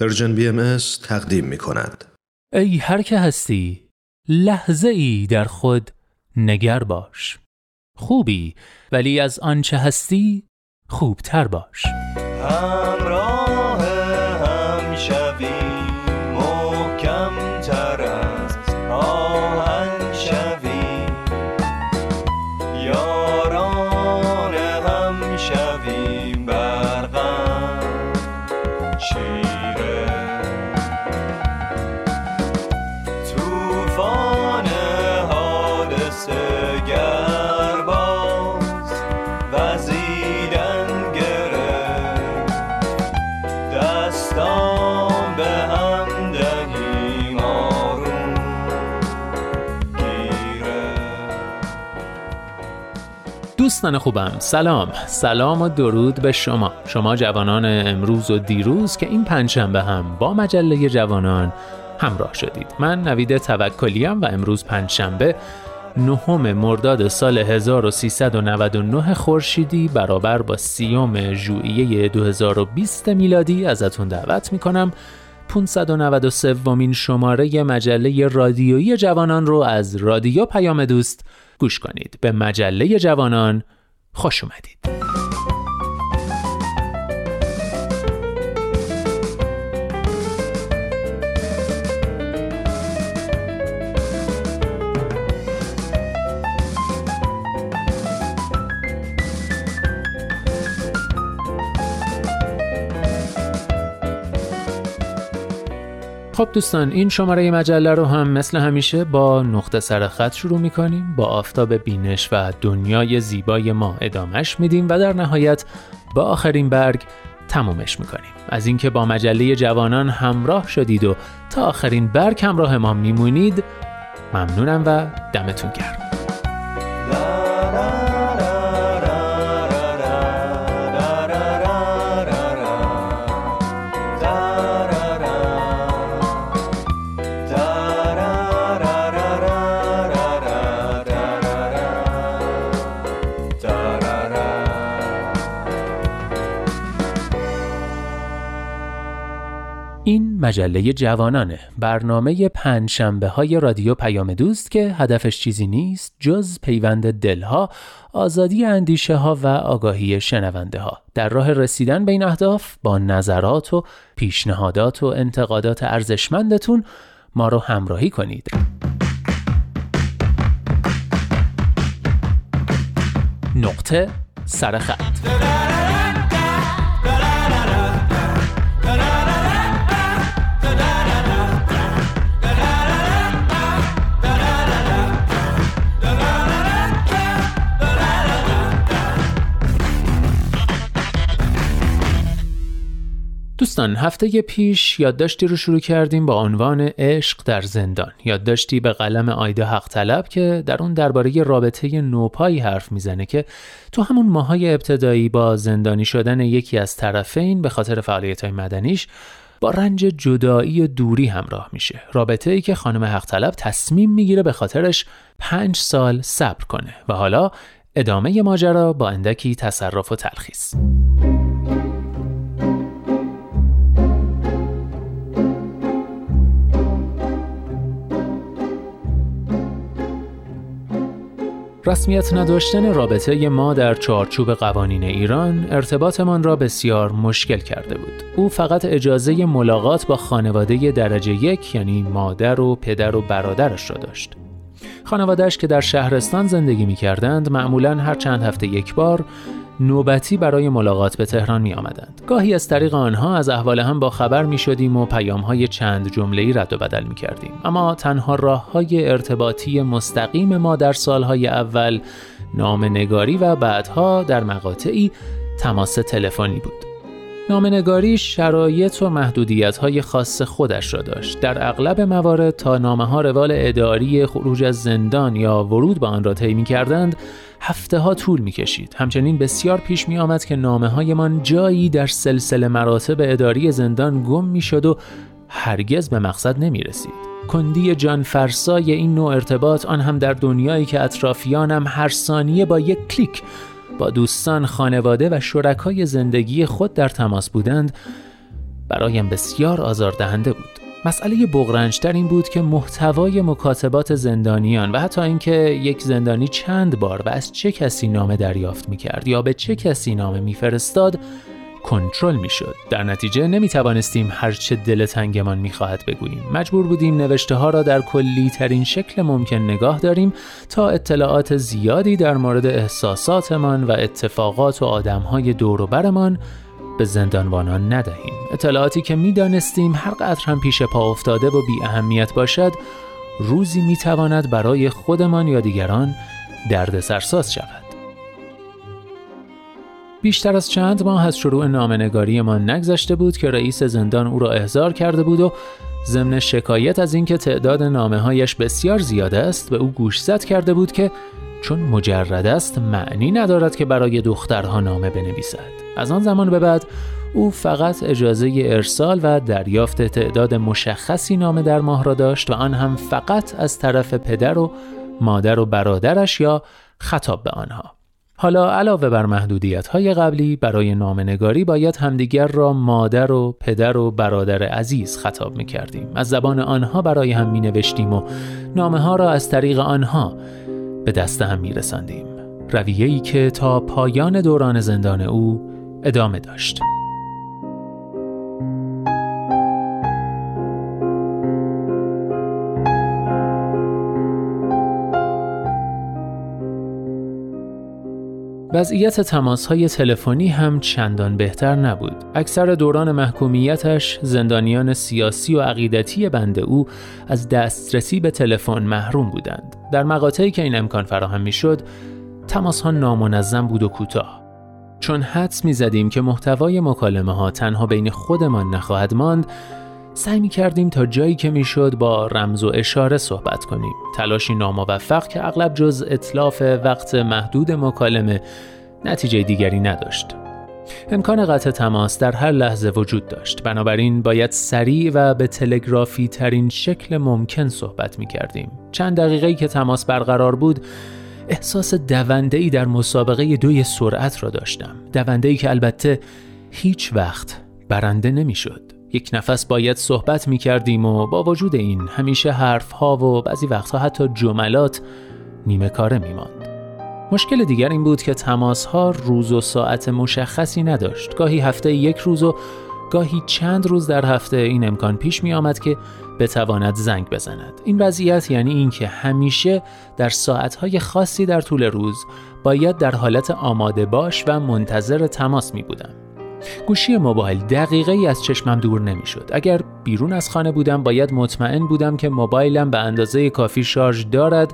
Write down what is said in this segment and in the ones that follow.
پرژن بی ام تقدیم می کند. ای هر که هستی لحظه ای در خود نگر باش خوبی ولی از آنچه هستی خوبتر باش همراه دوستان خوبم. سلام. سلام و درود به شما. شما جوانان امروز و دیروز که این پنجشنبه هم با مجله جوانان همراه شدید. من نوید توکلیم و امروز پنجشنبه نهم مرداد سال 1399 خورشیدی برابر با سیوم ژوئیه 2020 میلادی. ازتون دعوت می‌کنم 593 ومین شماره مجله رادیویی جوانان رو از رادیو پیام دوست گوش کنید. به مجله جوانان خوش اومدید. خب دوستان این شماره مجله رو هم مثل همیشه با نقطه سر خط شروع می‌کنیم با آفتاب بینش و دنیای زیبای ما ادامش میدیم و در نهایت با آخرین برگ تمومش می‌کنیم. از اینکه با مجله جوانان همراه شدید و تا آخرین برگ همراه ما میمونید ممنونم و دمتون گرم. این مجله جوانانه. برنامه پنجشنبه های رادیو پیام دوست که هدفش چیزی نیست جز پیوند دلها آزادی اندیشه ها و آگاهی شنونده ها در راه رسیدن به این اهداف با نظرات و پیشنهادات و انتقادات ارزشمندتون ما رو همراهی کنید. نقطه سرخط دوستان هفته پیش یادداشتی رو شروع کردیم با عنوان عشق در زندان. یادداشتی به قلم آیده حق طلب که در اون درباره رابطه نوپایی حرف می‌زنه که تو همون ماهای ابتدایی با زندانی شدن یکی از طرفین به خاطر فعالیت های مدنیش با رنج جدایی و دوری همراه میشه. رابطه ای که خانم حق طلب تصمیم می‌گیره به خاطرش پنج سال صبر کنه و حالا ادامه ماجرا با اندکی تصرف و تلخیص. رسمیت نداشتن رابطه ما در چارچوب قوانین ایران ارتباطمان را بسیار مشکل کرده بود. او فقط اجازه ملاقات با خانواده درجه یک یعنی مادر و پدر و برادرش را داشت. خانوادهش که در شهرستان زندگی می کردند معمولا هر چند هفته یک بار نوبتی برای ملاقات به تهران می آمدند. گاهی از طریق آنها از احوال هم با خبر می شدیم و پیام های چند جمله رد و بدل می کردیم. اما تنها راه های ارتباطی مستقیم ما در سالهای اول نامنگاری و بعدها در مقاطعی تماس تلفنی بود. نامنگاری شرایط و محدودیت های خاص خودش را داشت. در اغلب موارد تا نامه ها روال اداری خروج از زندان یا ورود به آن را طی کردند هفته ها طول می کشید. همچنین بسیار پیش می آمد که نامه هایمان جایی در سلسله مراتب اداری زندان گم می شد و هرگز به مقصد نمی رسید. کندی جان فرسای این نوع ارتباط آن هم در دنیایی که اطرافیانم هر ثانیه با یک کلیک با دوستان، خانواده و شرکای زندگی خود در تماس بودند برایم بسیار آزاردهنده بود. مسئله بغرنجتر این بود که محتوای مکاتبات زندانیان و حتی اینکه یک زندانی چند بار و از چه کسی نامه دریافت می کرد یا به چه کسی نامه میفرستاد کنترل می‌شد. در نتیجه نمی توانستیم هرچه دل تنگمان می خواهد بگوییم. مجبور بودیم نوشته ها را در کلی ترین شکل ممکن نگاه داریم تا اطلاعات زیادی در مورد احساساتمان و اتفاقات و آدمهای دور و برمان به زندانبانان ندهیم. اطلاعاتی که می دانستیم هر قدر هم پیش پا افتاده و بی اهمیت باشد روزی می تواند برای خودمان یا دیگران درد سرساز شود. بیشتر از چند ماه از شروع نامنگاری ما نگذشته بود که رئیس زندان او را احضار کرده بود و ضمن شکایت از اینکه تعداد نامه هایش بسیار زیاده است به او گوشزد کرده بود که چون مجرد است معنی ندارد که برای دخترها نامه بنویسد از آن زمان به بعد او فقط اجازه ارسال و دریافت تعداد مشخصی نامه در ماه را داشت و آن هم فقط از طرف پدر و مادر و برادرش یا خطاب به آنها حالا علاوه بر محدودیت های قبلی برای نامنگاری باید همدیگر را مادر و پدر و برادر عزیز خطاب می کردیم. از زبان آنها برای هم می نوشتیم و نامه ها را از طریق آنها به دست هم می رسندیم. رویه‌ای که تا پایان دوران زندان او ادامه داشت. وضعیت تماس های تلفنی هم چندان بهتر نبود. اکثر دوران محکومیتش زندانیان سیاسی و عقیدتی بند او از دسترسی به تلفن محروم بودند. در مقاطعی که این امکان فراهم می‌شد، تماس ها نامنظم بود و کوتاه. چون حدس می زدیم که محتوای مکالمه ها تنها بین خودمان نخواهد ماند، سعی می کردیم تا جایی که می شد با رمز و اشاره صحبت کنیم. تلاشی ناموفق که اغلب جز اطلاف وقت محدود مکالمه نتیجه دیگری نداشت. امکان قطع تماس در هر لحظه وجود داشت بنابراین باید سریع و به تلگرافی ترین شکل ممکن صحبت می کردیم. چند دقیقه که تماس برقرار بود احساس دونده ای در مسابقه دوی سرعت را داشتم دونده ای که البته هیچ وقت برنده نمی‌شد. یک نفس باید صحبت می کردیم و با وجود این همیشه حرف ها و بعضی وقتها حتی جملات نیمه کاره می ماند. مشکل دیگر این بود که تماس ها روز و ساعت مشخصی نداشت. گاهی هفته یک روز و گاهی چند روز در هفته این امکان پیش می آمد که بتواند زنگ بزند. این وضعیت یعنی اینکه همیشه در ساعتهای خاصی در طول روز باید در حالت آماده باش و منتظر تماس می بودم. گوشی موبایل دقیقه ای از چشمم دور نمی‌شد. اگر بیرون از خانه بودم باید مطمئن بودم که موبایلم به اندازه کافی شارژ دارد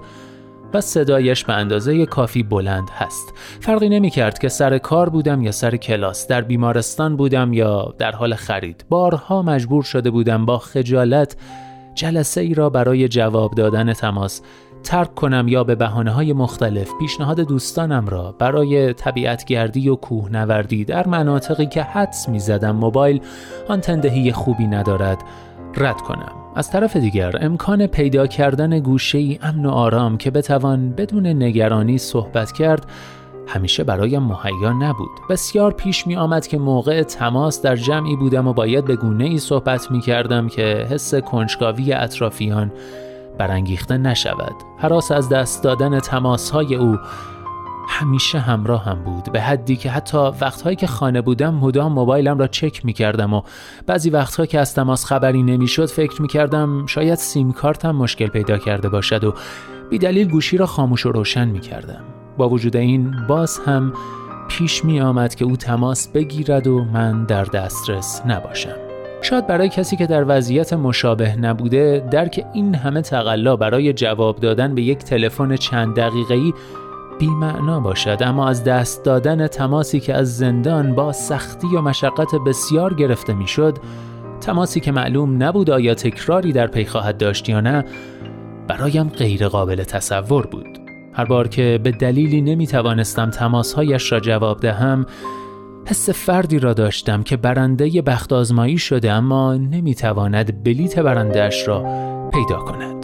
و صدایش به اندازه کافی بلند هست. فرقی نمی کرد که سر کار بودم یا سر کلاس، در بیمارستان بودم یا در حال خرید. بارها مجبور شده بودم با خجالت جلسه ای را برای جواب دادن تماس ترک کنم یا به بحانه های مختلف پیشنهاد دوستانم را برای طبیعتگردی و کوهنوردی در مناطقی که حدس می زدم موبایل آن تندهی خوبی ندارد رد کنم. از طرف دیگر امکان پیدا کردن گوشه ای امن و آرام که بتوان بدون نگرانی صحبت کرد همیشه برایم مهیا نبود بسیار پیش می آمد که موقع تماس در جمعی بودم و باید به گونه ای صحبت می کردم که حس کنجکاوی اطرافیان برانگیخته نشود حراس از دست دادن تماس های او همیشه همراه هم بود. به حدی که حتی وقتهایی که خانه بودم مدام موبایلم را چک می کردم و بعضی وقتها که از تماس خبری نمی‌شد فکر می کردم شاید سیم کارتم مشکل پیدا کرده باشد و بیدلیل گوشی را خاموش و روشن می کردم با وجود این باز هم پیش می آمد که او تماس بگیرد و من در دسترس نباشم. شاید برای کسی که در وضعیت مشابه نبوده درک این همه تقلا برای جواب دادن به یک تلفن چند دقیقه‌ای بیمعنا باشد اما از دست دادن تماسی که از زندان با سختی و مشقت بسیار گرفته می‌شد تماسی که معلوم نبود آیا تکراری در پی خواهد داشت یا نه برایم غیر قابل تصور بود. هر بار که به دلیلی نمی توانستم تماسهایش را جواب دهم حس فردی را داشتم که برنده بخت آزمایی شده اما نمی تواند بلیت برندهش را پیدا کند.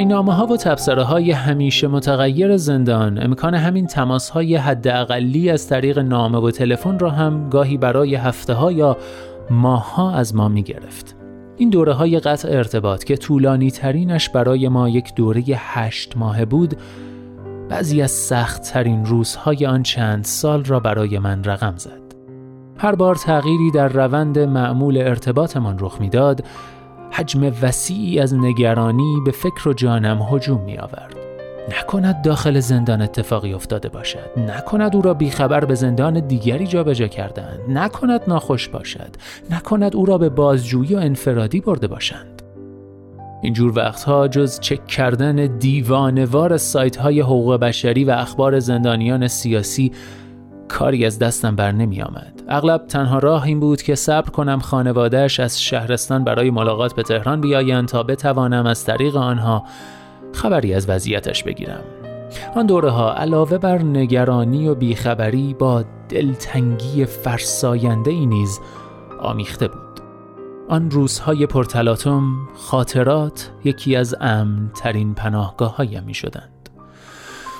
آینامه ها و تبصره های همیشه متغیر زندان امکان همین تماس های حداقلی از طریق نامه و تلفن را هم گاهی برای هفته ها یا ماه ها از ما می گرفت. این دوره های قطع ارتباط که طولانی ترینش برای ما یک دوره هشت ماه بود بعضی از سخت ترین روزهای آن چند سال را برای من رقم زد. هر بار تغییری در روند معمول ارتباطمان رخ می‌داد، حجم وسیعی از نگرانی به فکر و جانم هجوم می آورد. نکند داخل زندان اتفاقی افتاده باشد نکند او را بیخبر به زندان دیگری جابجا کردند نکند ناخوش باشد نکند او را به بازجویی و انفرادی برده باشند اینجور وقتها جز چک کردن دیوانوار سایت های حقوق بشری و اخبار زندانیان سیاسی کاری از دستم بر نمی آمد. اغلب تنها راه این بود که صبر کنم خانوادهش از شهرستان برای ملاقات به تهران بیایند تا بتوانم از طریق آنها خبری از وضعیتش بگیرم. آن دوره ها علاوه بر نگرانی و بیخبری با دلتنگی فرساینده ای نیز آمیخته بود. آن روزهای پرتلاتم خاطرات یکی از امن ترین پناهگاه می شدند.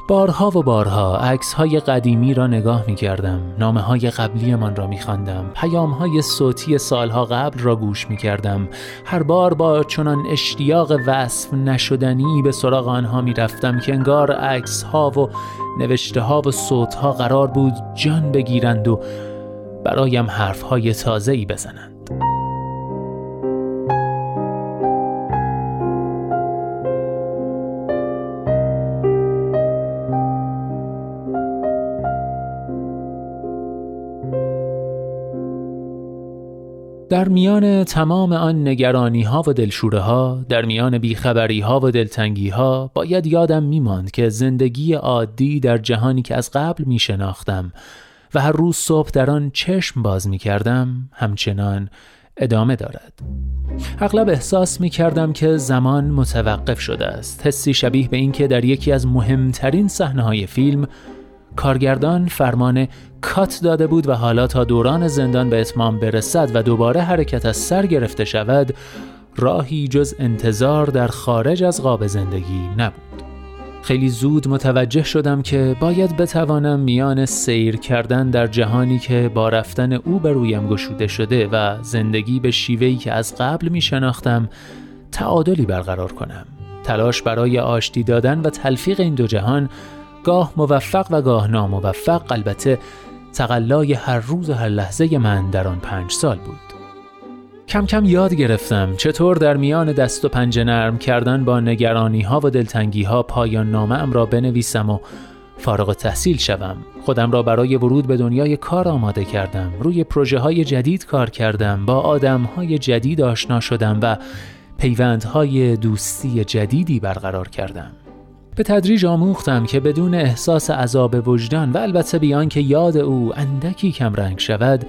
بارها و بارها عکس های قدیمی را نگاه می کردم نامه های قبلی من را می خواندم پیام های صوتی سالها قبل را گوش می کردم هر بار با چنان اشتیاق وصف نشدنی به سراغ آنها می رفتم که انگار عکس ها و نوشته ها و صوت ها قرار بود جان بگیرند و برایم حرف های تازه ای بزنند. در میان تمام آن نگرانی ها و دلشوره ها در میان بیخبری ها و دلتنگی ها باید یادم میماند که زندگی عادی در جهانی که از قبل می شناختم و هر روز صبح در آن چشم باز می کردم همچنان ادامه دارد. اغلب احساس می کردم که زمان متوقف شده است. حسی شبیه به اینکه در یکی از مهمترین صحنه های فیلم کارگردان فرمان کات داده بود و حالا تا دوران زندان به اتمام برسد و دوباره حرکت از سر گرفته شود راهی جز انتظار در خارج از قاب زندگی نبود. خیلی زود متوجه شدم که باید بتوانم میان سیر کردن در جهانی که با رفتن او به رویم گشوده شده و زندگی به شیوهی که از قبل می شناختم تعادلی برقرار کنم. تلاش برای آشتی دادن و تلفیق این دو جهان گاه موفق و گاه ناموفق البته تقلای هر روز و هر لحظه من در آن پنج سال بود. کم کم یاد گرفتم چطور در میان دست و پنجه نرم کردن با نگرانی ها و دلتنگی ها پایان نامه ام را بنویسم و فارغ تحصیل شوم. خودم را برای ورود به دنیای کار آماده کردم. روی پروژه های جدید کار کردم با آدم های جدید آشنا شدم و پیوندهای دوستی جدیدی برقرار کردم. به تدریج آموختم که بدون احساس عذاب وجدان و البته بیان که یاد او اندکی کم رنگ شود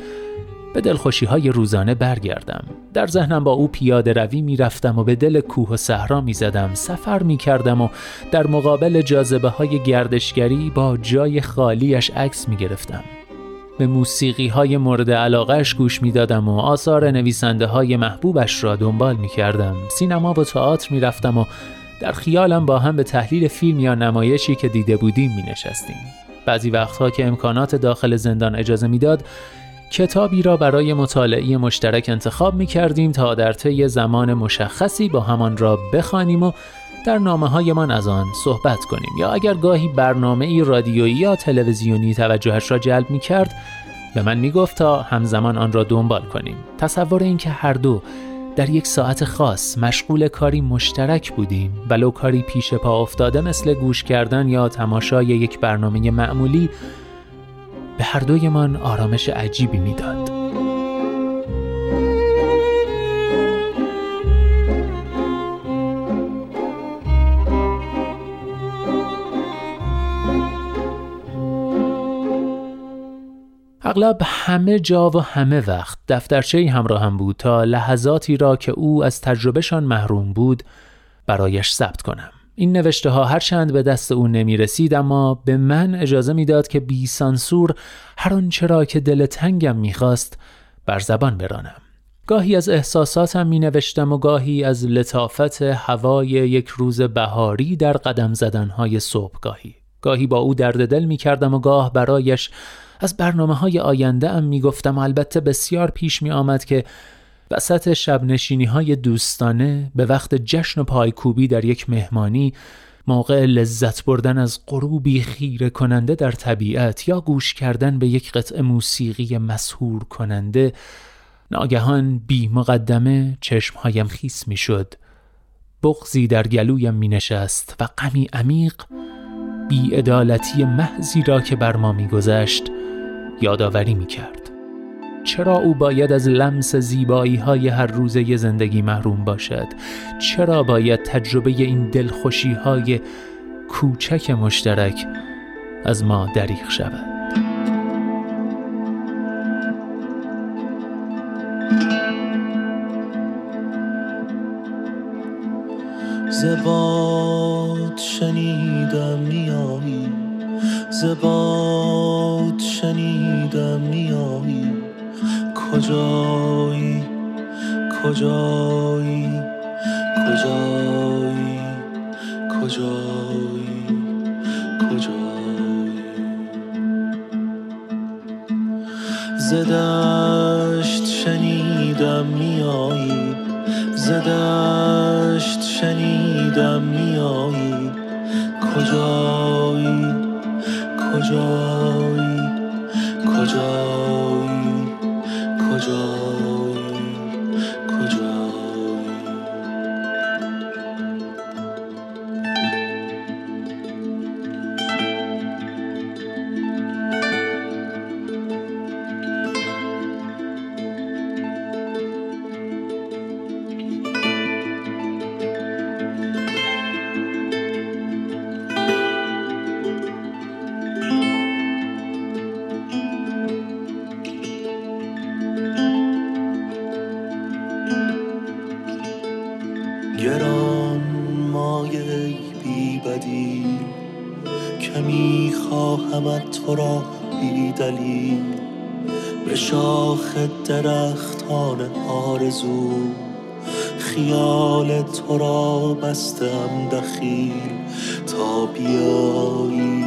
به دلخوشی های روزانه برگردم. در ذهنم با او پیاده روی می رفتم و به دل کوه و صحرا می زدم سفر می کردم و در مقابل جاذبه های گردشگری با جای خالیش عکس می گرفتم به موسیقی های مورد علاقهش گوش می دادم و آثار نویسنده های محبوبش را دنبال می کردم سینما و تئاتر می رفتم و در خیالم با هم به تحلیل فیلم یا نمایشی که دیده بودیم می نشستیم. بعضی وقتها که امکانات داخل زندان اجازه می‌داد کتابی را برای مطالعه مشترک انتخاب می کردیم تا در طی زمان مشخصی با همان را بخوانیم و در نامه هایمان از آن صحبت کنیم یا اگر گاهی برنامه ای رادیویی یا تلویزیونی توجهش را جلب می کرد به من می گفت تا همزمان آن را دنبال کنیم تصور اینکه هر دو در یک ساعت خاص مشغول کاری مشترک بودیم ولو کاری پیش پا افتاده مثل گوش کردن یا تماشای یک برنامه معمولی به هر دویمان آرامش عجیبی می‌داد. اغلب همه جا و همه وقت دفترچه همراه هم بود تا لحظاتی را که او از تجربهشان محروم بود برایش ثبت کنم. این نوشته ها هرچند به دست او نمی رسید اما به من اجازه می‌داد که بی سانسور هر آنچه را که دل تنگم می‌خواست بر زبان برانم. گاهی از احساساتم می نوشتم و گاهی از لطافت هوای یک روز بهاری در قدم زدنهای صبحگاهی. گاهی با او درد دل می کردم و گاه برایش از برنامه های آینده ام می گفتم البته بسیار پیش می آمد که وسط شب های دوستانه به وقت جشن و پایکوبی در یک مهمانی موقع لذت بردن از غروبی خیره کننده در طبیعت یا گوش کردن به یک قطع موسیقی مسهور کننده ناگهان بی مقدمه چشمهایم خیس می شد بغزی در گلویم می نشست و غمی عمیق بی ادالتی محضی را که بر ما می گذشت یادآوری می کرد چرا او باید از لمس زیبایی های هر روزه زندگی محروم باشد؟ چرا باید تجربه این دلخوشی های کوچک مشترک از ما دریغ شود؟ زباد شنیدم میایی زباد شنیدم میایی کجایی؟ کجایی؟ کجایی؟ کجایی؟ کجایی؟ زدشت شنیدم میایی زدشت شنیدم میایی کجایی؟ کجایی؟ کجایی؟ کجایی گران مایه بی بدیل کمی خواهمت تو را بی دلیل. به شاخ درختان آرزو. خیال تو را بستم دخیل. تا بیایی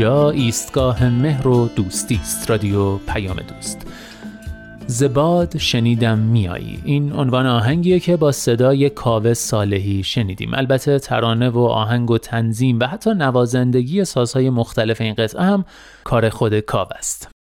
اینجا ایستگاه مهر و دوستی است. رادیو پیام دوست. زباد شنیدم میایی. این عنوان آهنگیه که با صدای کاوه صالحی شنیدیم. البته ترانه و آهنگ و تنظیم و حتی نوازندگی سازهای مختلف این قطعه هم کار خود کاوه است.